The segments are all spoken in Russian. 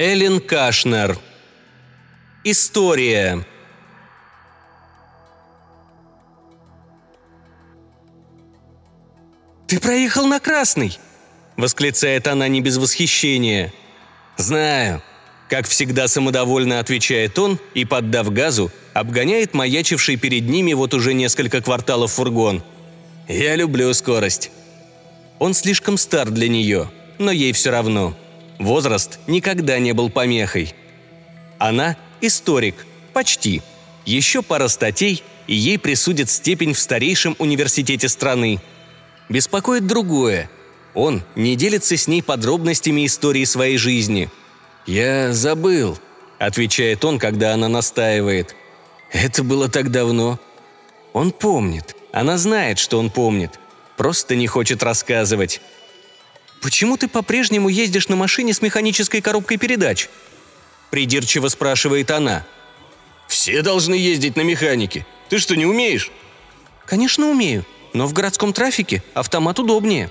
Эллен Кашнер. История. «Ты проехал на красный!» – восклицает она не без восхищения. «Знаю», – как всегда самодовольно отвечает он и, поддав газу, обгоняет маячивший перед ними вот уже несколько кварталов фургон. «Я люблю скорость». Он слишком стар для нее, но ей все равно. Возраст никогда не был помехой. Она – историк, почти. Еще пара статей, и ей присудят степень в старейшем университете страны – Беспокоит другое. Он не делится с ней подробностями истории своей жизни. «Я забыл», — отвечает он, когда она настаивает. «Это было так давно». Он помнит. Она знает, что он помнит. Просто не хочет рассказывать. «Почему ты по-прежнему ездишь на машине с механической коробкой передач?» Придирчиво спрашивает она. «Все должны ездить на механике. Ты что, не умеешь?» «Конечно умею но в городском трафике автомат удобнее.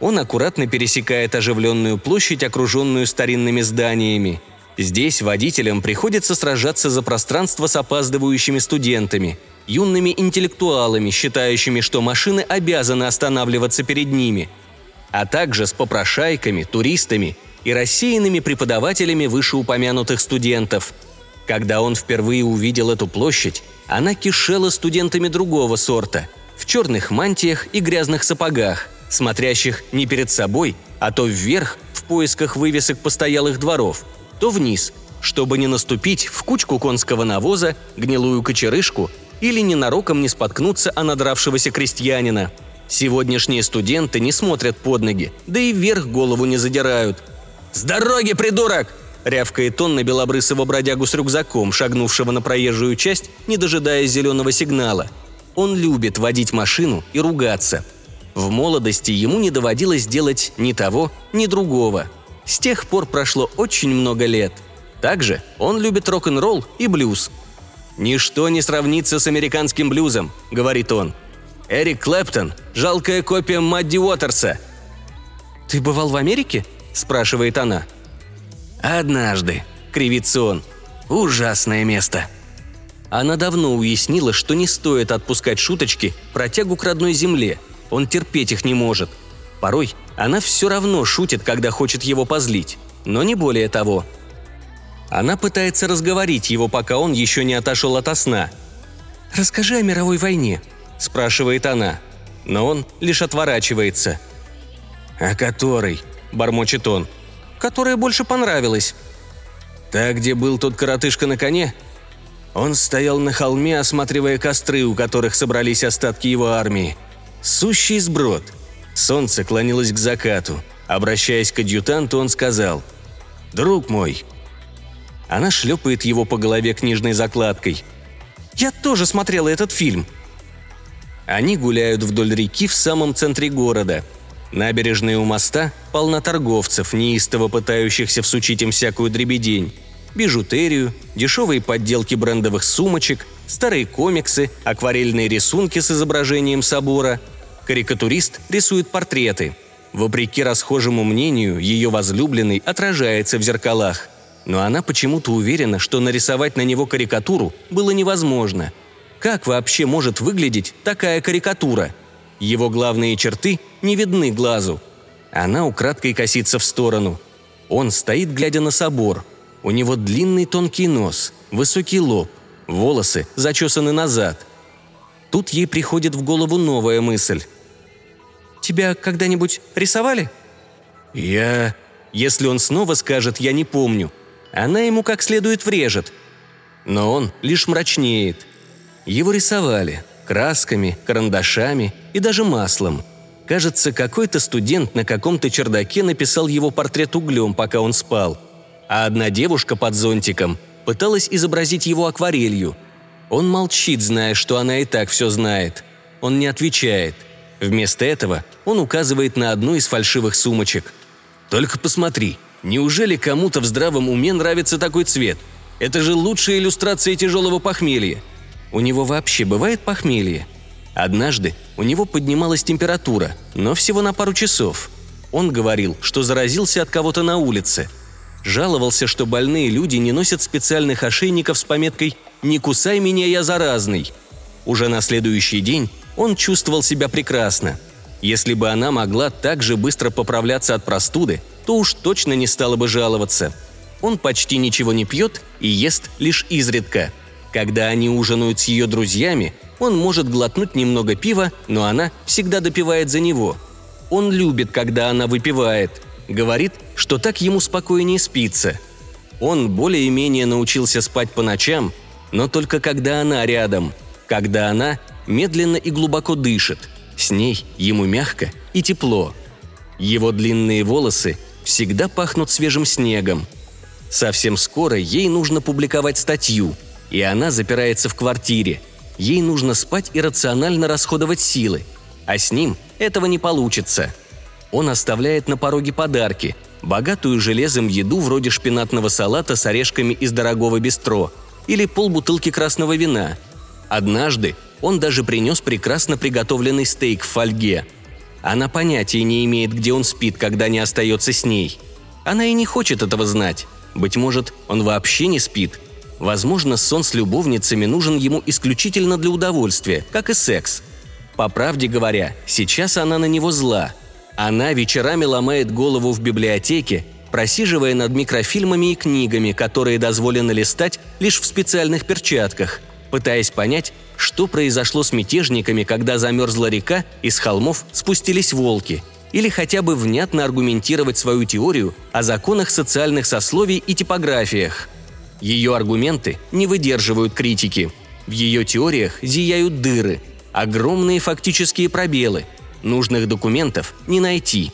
Он аккуратно пересекает оживленную площадь, окруженную старинными зданиями. Здесь водителям приходится сражаться за пространство с опаздывающими студентами, юными интеллектуалами, считающими, что машины обязаны останавливаться перед ними, а также с попрошайками, туристами и рассеянными преподавателями вышеупомянутых студентов. Когда он впервые увидел эту площадь, она кишела студентами другого сорта – в черных мантиях и грязных сапогах, смотрящих не перед собой, а то вверх в поисках вывесок постоялых дворов, то вниз, чтобы не наступить в кучку конского навоза, гнилую кочерышку или ненароком не споткнуться о надравшегося крестьянина. Сегодняшние студенты не смотрят под ноги, да и вверх голову не задирают. «С дороги, придурок!» – рявкает он на белобрысого бродягу с рюкзаком, шагнувшего на проезжую часть, не дожидаясь зеленого сигнала – он любит водить машину и ругаться. В молодости ему не доводилось делать ни того, ни другого. С тех пор прошло очень много лет. Также он любит рок-н-ролл и блюз. «Ничто не сравнится с американским блюзом», — говорит он. «Эрик Клэптон – жалкая копия Мадди Уотерса». «Ты бывал в Америке?» – спрашивает она. «Однажды», – кривится он. «Ужасное место». Она давно уяснила, что не стоит отпускать шуточки про тягу к родной земле. Он терпеть их не может. Порой она все равно шутит, когда хочет его позлить, но не более того. Она пытается разговорить его, пока он еще не отошел от сна. «Расскажи о мировой войне», – спрашивает она. Но он лишь отворачивается. «О которой?» – бормочет он. «Которая больше понравилась». «Та, где был тот коротышка на коне?» Он стоял на холме, осматривая костры, у которых собрались остатки его армии. Сущий сброд. Солнце клонилось к закату. Обращаясь к адъютанту, он сказал «Друг мой». Она шлепает его по голове книжной закладкой. «Я тоже смотрела этот фильм», они гуляют вдоль реки в самом центре города. Набережная у моста полна торговцев, неистово пытающихся всучить им всякую дребедень бижутерию, дешевые подделки брендовых сумочек, старые комиксы, акварельные рисунки с изображением собора. Карикатурист рисует портреты. Вопреки расхожему мнению, ее возлюбленный отражается в зеркалах. Но она почему-то уверена, что нарисовать на него карикатуру было невозможно. Как вообще может выглядеть такая карикатура? Его главные черты не видны глазу. Она украдкой косится в сторону. Он стоит, глядя на собор – у него длинный тонкий нос, высокий лоб, волосы зачесаны назад. Тут ей приходит в голову новая мысль. «Тебя когда-нибудь рисовали?» «Я...» Если он снова скажет «я не помню», она ему как следует врежет. Но он лишь мрачнеет. Его рисовали красками, карандашами и даже маслом. Кажется, какой-то студент на каком-то чердаке написал его портрет углем, пока он спал – а одна девушка под зонтиком пыталась изобразить его акварелью. Он молчит, зная, что она и так все знает. Он не отвечает. Вместо этого он указывает на одну из фальшивых сумочек. «Только посмотри, неужели кому-то в здравом уме нравится такой цвет? Это же лучшая иллюстрация тяжелого похмелья. У него вообще бывает похмелье? Однажды у него поднималась температура, но всего на пару часов. Он говорил, что заразился от кого-то на улице – Жаловался, что больные люди не носят специальных ошейников с пометкой «Не кусай меня, я заразный». Уже на следующий день он чувствовал себя прекрасно. Если бы она могла так же быстро поправляться от простуды, то уж точно не стала бы жаловаться. Он почти ничего не пьет и ест лишь изредка. Когда они ужинают с ее друзьями, он может глотнуть немного пива, но она всегда допивает за него. Он любит, когда она выпивает. Говорит, что так ему спокойнее спится. Он более-менее научился спать по ночам, но только когда она рядом, когда она медленно и глубоко дышит. С ней ему мягко и тепло. Его длинные волосы всегда пахнут свежим снегом. Совсем скоро ей нужно публиковать статью, и она запирается в квартире. Ей нужно спать и рационально расходовать силы, а с ним этого не получится. Он оставляет на пороге подарки – богатую железом еду вроде шпинатного салата с орешками из дорогого бистро или полбутылки красного вина. Однажды он даже принес прекрасно приготовленный стейк в фольге. Она понятия не имеет, где он спит, когда не остается с ней. Она и не хочет этого знать. Быть может, он вообще не спит. Возможно, сон с любовницами нужен ему исключительно для удовольствия, как и секс. По правде говоря, сейчас она на него зла – она вечерами ломает голову в библиотеке, просиживая над микрофильмами и книгами, которые дозволено листать лишь в специальных перчатках, пытаясь понять, что произошло с мятежниками, когда замерзла река и с холмов спустились волки, или хотя бы внятно аргументировать свою теорию о законах социальных сословий и типографиях. Ее аргументы не выдерживают критики. В ее теориях зияют дыры, огромные фактические пробелы – Нужных документов не найти.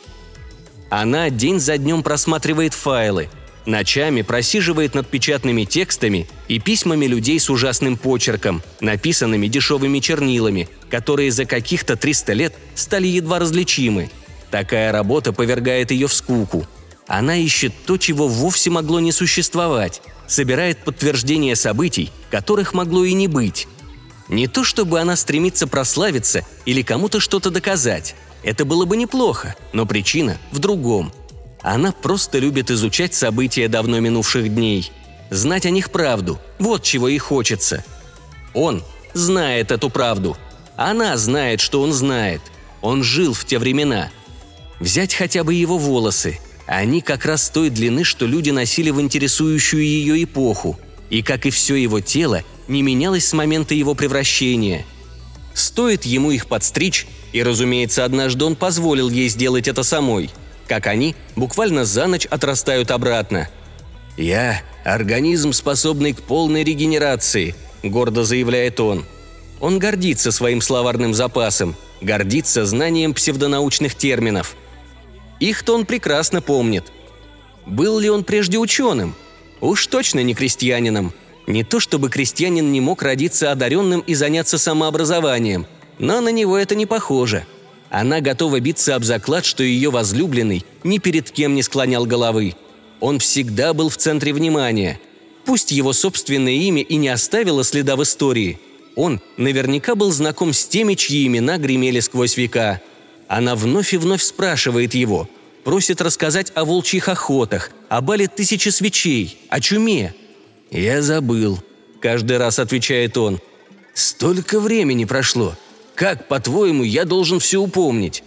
Она день за днем просматривает файлы, ночами просиживает над печатными текстами и письмами людей с ужасным почерком, написанными дешевыми чернилами, которые за каких-то 300 лет стали едва различимы. Такая работа повергает ее в скуку. Она ищет то, чего вовсе могло не существовать, собирает подтверждения событий, которых могло и не быть. Не то чтобы она стремится прославиться или кому-то что-то доказать. Это было бы неплохо, но причина в другом. Она просто любит изучать события давно минувших дней. Знать о них правду. Вот чего ей хочется. Он знает эту правду. Она знает, что он знает. Он жил в те времена. Взять хотя бы его волосы. Они как раз той длины, что люди носили в интересующую ее эпоху. И, как и все его тело, не менялось с момента его превращения. Стоит ему их подстричь, и, разумеется, однажды он позволил ей сделать это самой, как они буквально за ночь отрастают обратно. «Я – организм, способный к полной регенерации», – гордо заявляет он. Он гордится своим словарным запасом, гордится знанием псевдонаучных терминов. Их-то он прекрасно помнит. Был ли он прежде ученым? Уж точно не крестьянином – не то чтобы крестьянин не мог родиться одаренным и заняться самообразованием, но на него это не похоже. Она готова биться об заклад, что ее возлюбленный ни перед кем не склонял головы. Он всегда был в центре внимания. Пусть его собственное имя и не оставило следа в истории. Он наверняка был знаком с теми, чьи имена гремели сквозь века. Она вновь и вновь спрашивает его, просит рассказать о волчьих охотах, о бале тысячи свечей, о чуме, «Я забыл», – каждый раз отвечает он. «Столько времени прошло. Как, по-твоему, я должен все упомнить?»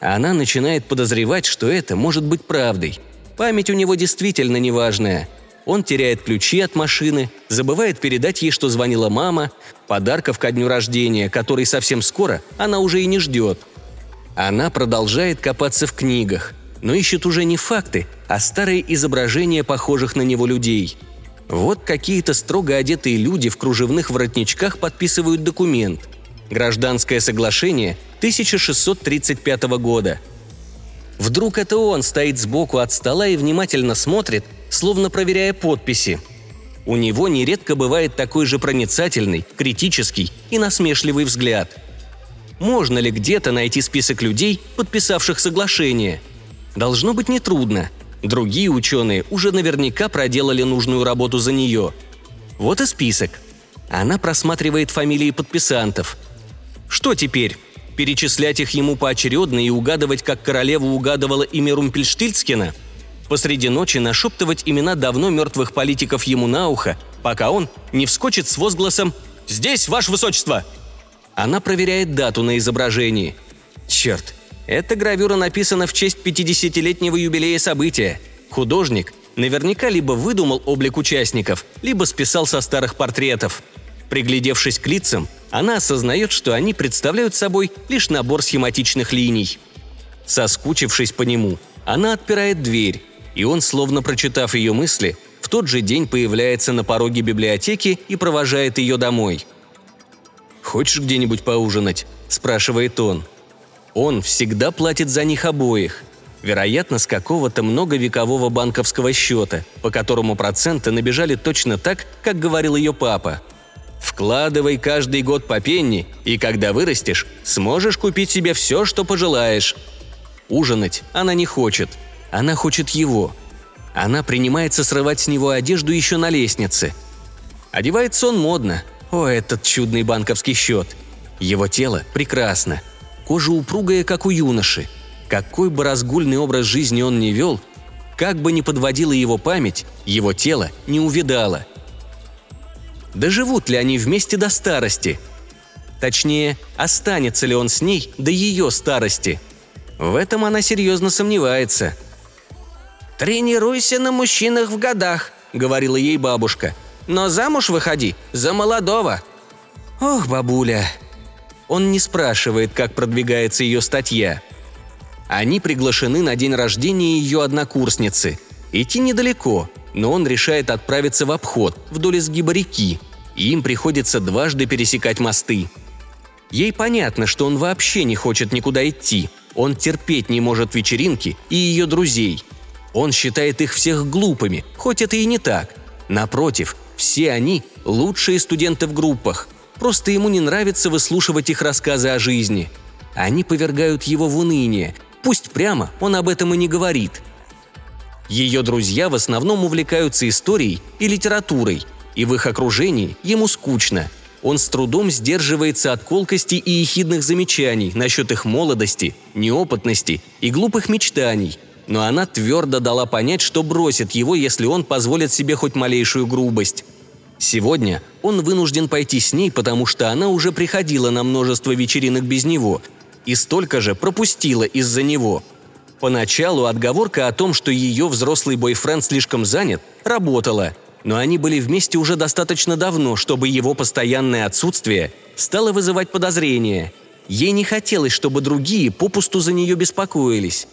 Она начинает подозревать, что это может быть правдой. Память у него действительно неважная. Он теряет ключи от машины, забывает передать ей, что звонила мама, подарков ко дню рождения, который совсем скоро она уже и не ждет. Она продолжает копаться в книгах, но ищет уже не факты, а старые изображения похожих на него людей – вот какие-то строго одетые люди в кружевных воротничках подписывают документ. Гражданское соглашение 1635 года. Вдруг это он стоит сбоку от стола и внимательно смотрит, словно проверяя подписи. У него нередко бывает такой же проницательный, критический и насмешливый взгляд. Можно ли где-то найти список людей, подписавших соглашение? Должно быть нетрудно – Другие ученые уже наверняка проделали нужную работу за нее. Вот и список. Она просматривает фамилии подписантов. Что теперь? Перечислять их ему поочередно и угадывать, как королева угадывала имя Румпельштильцкина? посреди ночи нашептывать имена давно мертвых политиков ему на ухо, пока он не вскочит с возгласом «Здесь, ваше высочество!» Она проверяет дату на изображении. Черт, эта гравюра написана в честь 50-летнего юбилея события. Художник наверняка либо выдумал облик участников, либо списал со старых портретов. Приглядевшись к лицам, она осознает, что они представляют собой лишь набор схематичных линий. Соскучившись по нему, она отпирает дверь, и он, словно прочитав ее мысли, в тот же день появляется на пороге библиотеки и провожает ее домой. «Хочешь где-нибудь поужинать?» – спрашивает он. Он всегда платит за них обоих. Вероятно, с какого-то многовекового банковского счета, по которому проценты набежали точно так, как говорил ее папа. Вкладывай каждый год по пенни, и когда вырастешь, сможешь купить себе все, что пожелаешь. Ужинать она не хочет. Она хочет его – она принимается срывать с него одежду еще на лестнице. Одевается он модно. О, этот чудный банковский счет. Его тело прекрасно. Кожа упругая, как у юноши. Какой бы разгульный образ жизни он ни вел, как бы ни подводила его память, его тело не увидало. Доживут ли они вместе до старости? Точнее, останется ли он с ней до ее старости? В этом она серьезно сомневается – «Тренируйся на мужчинах в годах», — говорила ей бабушка. «Но замуж выходи за молодого». «Ох, бабуля». Он не спрашивает, как продвигается ее статья. Они приглашены на день рождения ее однокурсницы. Идти недалеко, но он решает отправиться в обход, вдоль изгиба реки, и им приходится дважды пересекать мосты. Ей понятно, что он вообще не хочет никуда идти. Он терпеть не может вечеринки и ее друзей – он считает их всех глупыми, хоть это и не так. Напротив, все они – лучшие студенты в группах. Просто ему не нравится выслушивать их рассказы о жизни. Они повергают его в уныние. Пусть прямо он об этом и не говорит. Ее друзья в основном увлекаются историей и литературой, и в их окружении ему скучно. Он с трудом сдерживается от колкости и ехидных замечаний насчет их молодости, неопытности и глупых мечтаний – но она твердо дала понять, что бросит его, если он позволит себе хоть малейшую грубость. Сегодня он вынужден пойти с ней, потому что она уже приходила на множество вечеринок без него и столько же пропустила из-за него. Поначалу отговорка о том, что ее взрослый бойфренд слишком занят, работала, но они были вместе уже достаточно давно, чтобы его постоянное отсутствие стало вызывать подозрения. Ей не хотелось, чтобы другие попусту за нее беспокоились.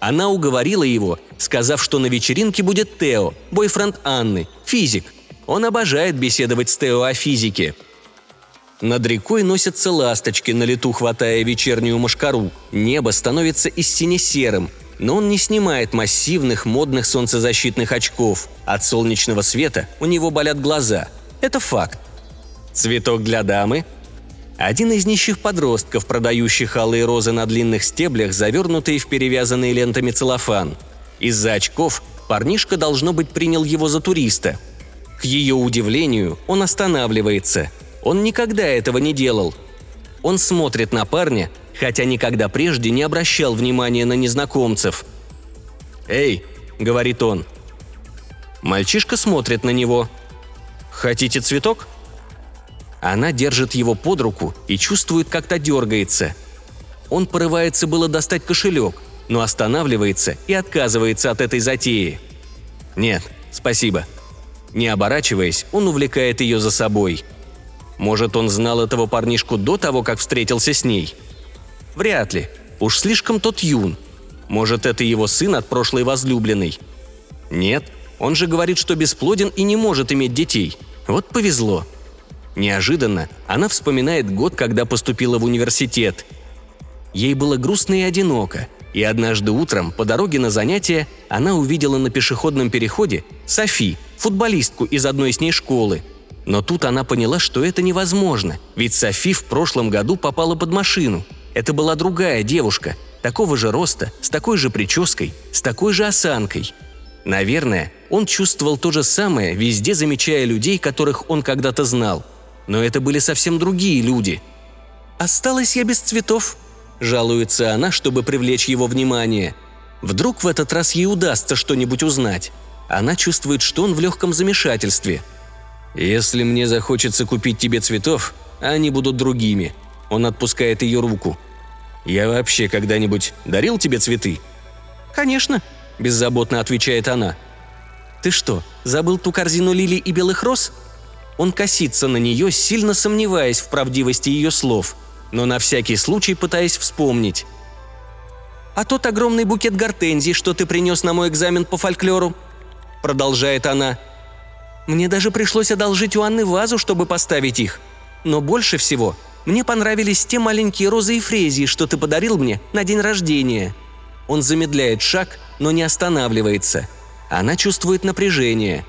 Она уговорила его, сказав, что на вечеринке будет Тео, бойфренд Анны, физик. Он обожает беседовать с Тео о физике. Над рекой носятся ласточки, на лету хватая вечернюю мошкару. Небо становится из сине-серым, но он не снимает массивных модных солнцезащитных очков. От солнечного света у него болят глаза. Это факт. Цветок для дамы один из нищих подростков, продающих алые розы на длинных стеблях, завернутые в перевязанные лентами целлофан. Из-за очков парнишка, должно быть, принял его за туриста. К ее удивлению, он останавливается. Он никогда этого не делал. Он смотрит на парня, хотя никогда прежде не обращал внимания на незнакомцев. «Эй!» – говорит он. Мальчишка смотрит на него. «Хотите цветок?» Она держит его под руку и чувствует, как то дергается. Он порывается было достать кошелек, но останавливается и отказывается от этой затеи. «Нет, спасибо». Не оборачиваясь, он увлекает ее за собой. Может, он знал этого парнишку до того, как встретился с ней? Вряд ли. Уж слишком тот юн. Может, это его сын от прошлой возлюбленной? Нет, он же говорит, что бесплоден и не может иметь детей. Вот повезло. Неожиданно она вспоминает год, когда поступила в университет. Ей было грустно и одиноко, и однажды утром по дороге на занятия она увидела на пешеходном переходе Софи, футболистку из одной с ней школы. Но тут она поняла, что это невозможно, ведь Софи в прошлом году попала под машину. Это была другая девушка, такого же роста, с такой же прической, с такой же осанкой. Наверное, он чувствовал то же самое, везде замечая людей, которых он когда-то знал – но это были совсем другие люди. «Осталась я без цветов», – жалуется она, чтобы привлечь его внимание. Вдруг в этот раз ей удастся что-нибудь узнать. Она чувствует, что он в легком замешательстве. «Если мне захочется купить тебе цветов, они будут другими». Он отпускает ее руку. «Я вообще когда-нибудь дарил тебе цветы?» «Конечно», – беззаботно отвечает она. «Ты что, забыл ту корзину лилий и белых роз?» Он косится на нее, сильно сомневаясь в правдивости ее слов, но на всякий случай пытаясь вспомнить. «А тот огромный букет гортензий, что ты принес на мой экзамен по фольклору?» Продолжает она. «Мне даже пришлось одолжить у Анны вазу, чтобы поставить их. Но больше всего мне понравились те маленькие розы и фрезии, что ты подарил мне на день рождения». Он замедляет шаг, но не останавливается. Она чувствует напряжение.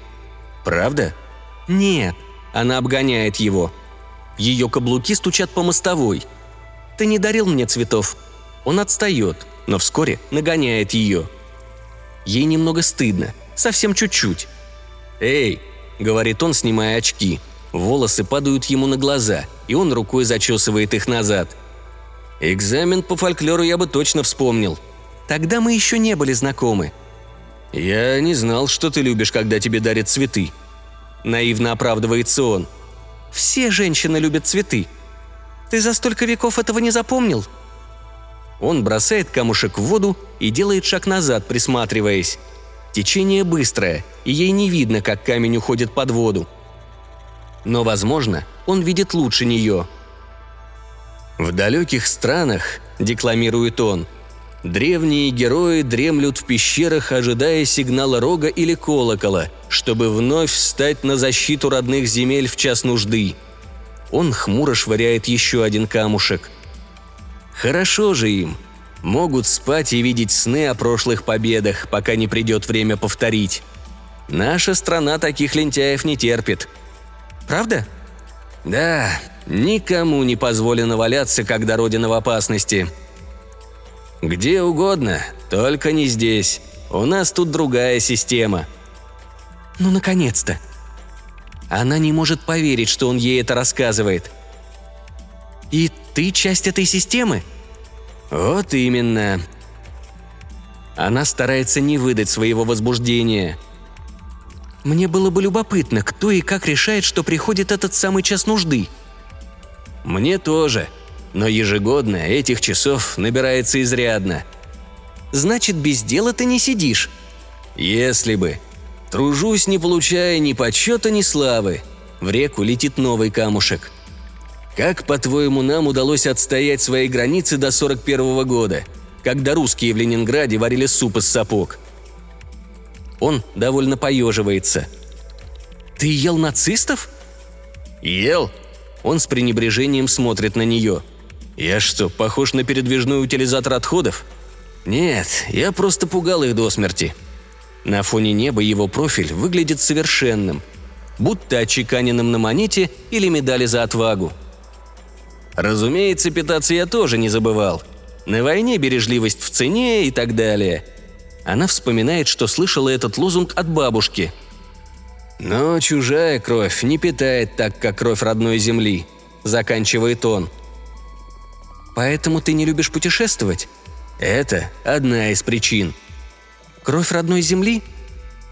«Правда?» «Нет». Она обгоняет его. Ее каблуки стучат по мостовой. «Ты не дарил мне цветов». Он отстает но вскоре нагоняет ее. Ей немного стыдно, совсем чуть-чуть. «Эй!» – говорит он, снимая очки. Волосы падают ему на глаза, и он рукой зачесывает их назад. «Экзамен по фольклору я бы точно вспомнил. Тогда мы еще не были знакомы». «Я не знал, что ты любишь, когда тебе дарят цветы». Наивно оправдывается он. «Все женщины любят цветы. Ты за столько веков этого не запомнил?» Он бросает камушек в воду и делает шаг назад, присматриваясь. Течение быстрое, и ей не видно, как камень уходит под воду. Но, возможно, он видит лучше нее. «В далеких странах», — декламирует он, — «древние герои дремлют в пещерах, ожидая сигнала рога или колокола, чтобы вновь встать на защиту родных земель в час нужды». Он хмуро швыряет еще один камушек — Хорошо же им. Могут спать и видеть сны о прошлых победах, пока не придет время повторить. Наша страна таких лентяев не терпит. Правда? Да, никому не позволено валяться, когда родина в опасности. Где угодно, только не здесь. У нас тут другая система. Ну, наконец-то. Она не может поверить, что он ей это рассказывает. И ты часть этой системы?» «Вот именно». Она старается не выдать своего возбуждения. «Мне было бы любопытно, кто и как решает, что приходит этот самый час нужды». «Мне тоже. Но ежегодно этих часов набирается изрядно». «Значит, без дела ты не сидишь?» «Если бы. Тружусь, не получая ни почета, ни славы. В реку летит новый камушек. Как, по-твоему, нам удалось отстоять свои границы до 41 года, когда русские в Ленинграде варили суп из сапог? Он довольно поеживается. «Ты ел нацистов?» «Ел?» Он с пренебрежением смотрит на нее. «Я что, похож на передвижной утилизатор отходов?» «Нет, я просто пугал их до смерти». На фоне неба его профиль выглядит совершенным, будто очеканенным на монете или медали за отвагу – Разумеется, питаться я тоже не забывал. На войне бережливость в цене и так далее. Она вспоминает, что слышала этот лозунг от бабушки. «Но чужая кровь не питает так, как кровь родной земли», – заканчивает он. «Поэтому ты не любишь путешествовать?» «Это одна из причин». «Кровь родной земли?»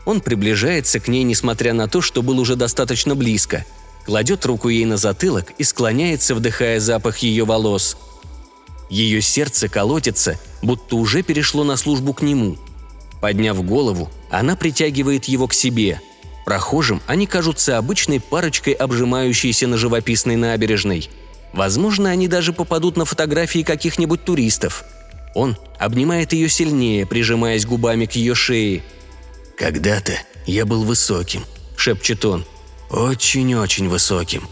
Он приближается к ней, несмотря на то, что был уже достаточно близко – кладет руку ей на затылок и склоняется, вдыхая запах ее волос. Ее сердце колотится, будто уже перешло на службу к нему. Подняв голову, она притягивает его к себе. Прохожим они кажутся обычной парочкой, обжимающейся на живописной набережной. Возможно, они даже попадут на фотографии каких-нибудь туристов. Он обнимает ее сильнее, прижимаясь губами к ее шее. «Когда-то я был высоким», — шепчет он. Очень-очень высоким.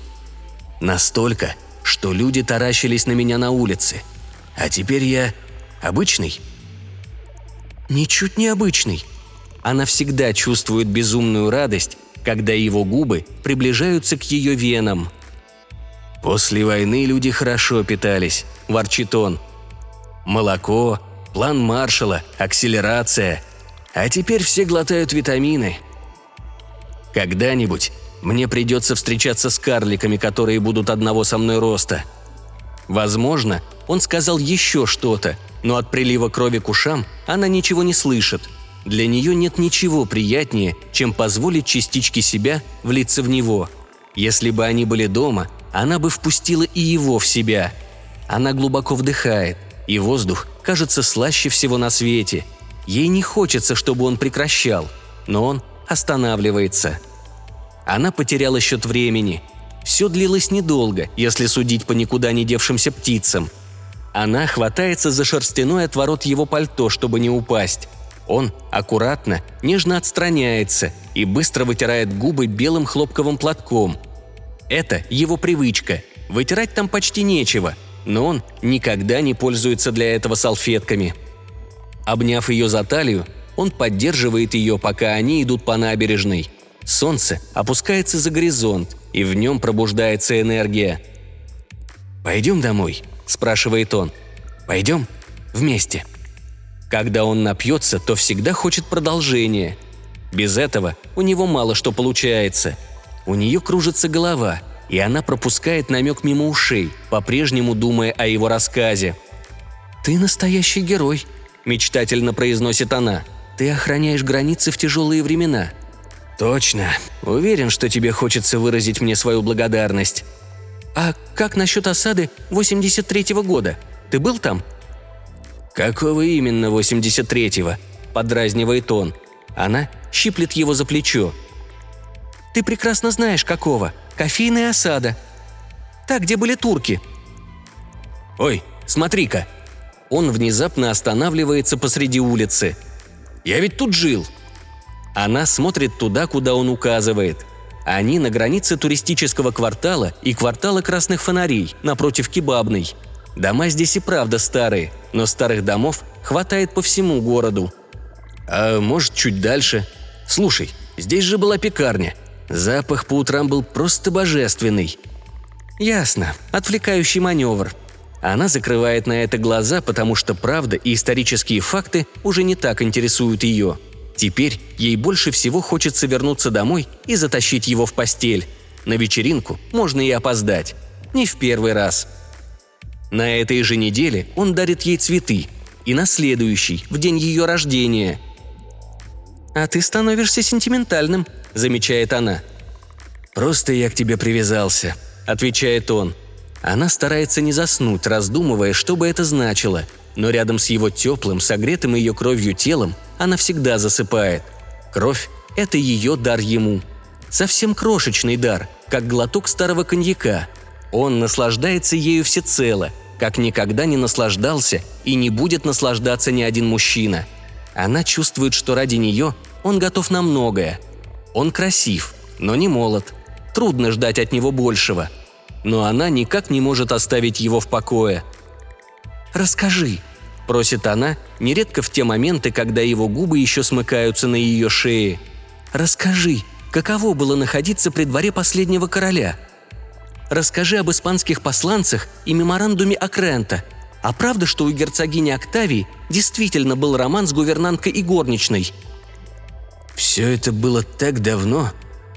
Настолько, что люди таращились на меня на улице. А теперь я обычный? Ничуть не обычный. Она всегда чувствует безумную радость, когда его губы приближаются к ее венам. «После войны люди хорошо питались», – ворчит он. «Молоко, план Маршала, акселерация. А теперь все глотают витамины. Когда-нибудь мне придется встречаться с карликами, которые будут одного со мной роста. Возможно, он сказал еще что-то, но от прилива крови к ушам она ничего не слышит. Для нее нет ничего приятнее, чем позволить частичке себя влиться в него. Если бы они были дома, она бы впустила и его в себя. Она глубоко вдыхает, и воздух кажется слаще всего на свете. Ей не хочется, чтобы он прекращал, но он останавливается. Она потеряла счет времени. Все длилось недолго, если судить по никуда не девшимся птицам – она хватается за шерстяной отворот его пальто, чтобы не упасть. Он аккуратно, нежно отстраняется и быстро вытирает губы белым хлопковым платком. Это его привычка. Вытирать там почти нечего, но он никогда не пользуется для этого салфетками. Обняв ее за талию, он поддерживает ее, пока они идут по набережной. Солнце опускается за горизонт, и в нем пробуждается энергия. «Пойдем домой», – спрашивает он. «Пойдем? Вместе». Когда он напьется, то всегда хочет продолжения. Без этого у него мало что получается. У нее кружится голова, и она пропускает намек мимо ушей, по-прежнему думая о его рассказе. «Ты настоящий герой», – мечтательно произносит она. «Ты охраняешь границы в тяжелые времена». «Точно. Уверен, что тебе хочется выразить мне свою благодарность. «А как насчет осады 83-го года? Ты был там?» «Какого именно 83-го?» – подразнивает он. Она щиплет его за плечо. «Ты прекрасно знаешь, какого. Кофейная осада. Так, где были турки». «Ой, смотри-ка!» Он внезапно останавливается посреди улицы. «Я ведь тут жил!» Она смотрит туда, куда он указывает – они на границе туристического квартала и квартала красных фонарей, напротив кебабной. Дома здесь и правда старые, но старых домов хватает по всему городу. А может, чуть дальше? Слушай, здесь же была пекарня. Запах по утрам был просто божественный. Ясно. Отвлекающий маневр. Она закрывает на это глаза, потому что правда и исторические факты уже не так интересуют ее – Теперь ей больше всего хочется вернуться домой и затащить его в постель. На вечеринку можно и опоздать. Не в первый раз. На этой же неделе он дарит ей цветы. И на следующий, в день ее рождения. «А ты становишься сентиментальным», – замечает она. «Просто я к тебе привязался», – отвечает он. Она старается не заснуть, раздумывая, что бы это значило – но рядом с его теплым, согретым ее кровью телом она всегда засыпает. Кровь – это ее дар ему. Совсем крошечный дар, как глоток старого коньяка. Он наслаждается ею всецело, как никогда не наслаждался и не будет наслаждаться ни один мужчина. Она чувствует, что ради нее он готов на многое. Он красив, но не молод. Трудно ждать от него большего. Но она никак не может оставить его в покое – «Расскажи», – просит она, нередко в те моменты, когда его губы еще смыкаются на ее шее. «Расскажи, каково было находиться при дворе последнего короля? Расскажи об испанских посланцах и меморандуме Акрента. А правда, что у герцогини Октавии действительно был роман с гувернанткой и горничной?» «Все это было так давно.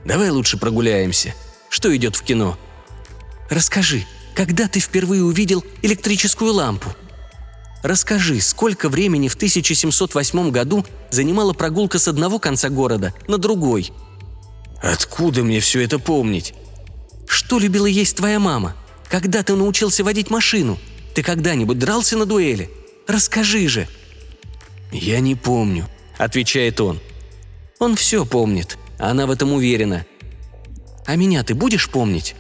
Давай лучше прогуляемся. Что идет в кино?» «Расскажи, когда ты впервые увидел электрическую лампу?» Расскажи, сколько времени в 1708 году занимала прогулка с одного конца города на другой? Откуда мне все это помнить? Что любила есть твоя мама? Когда ты научился водить машину? Ты когда-нибудь дрался на дуэли? Расскажи же!» «Я не помню», — отвечает он. Он все помнит, она в этом уверена. «А меня ты будешь помнить?»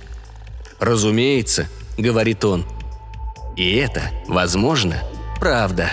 «Разумеется», — говорит он. «И это, возможно, правда.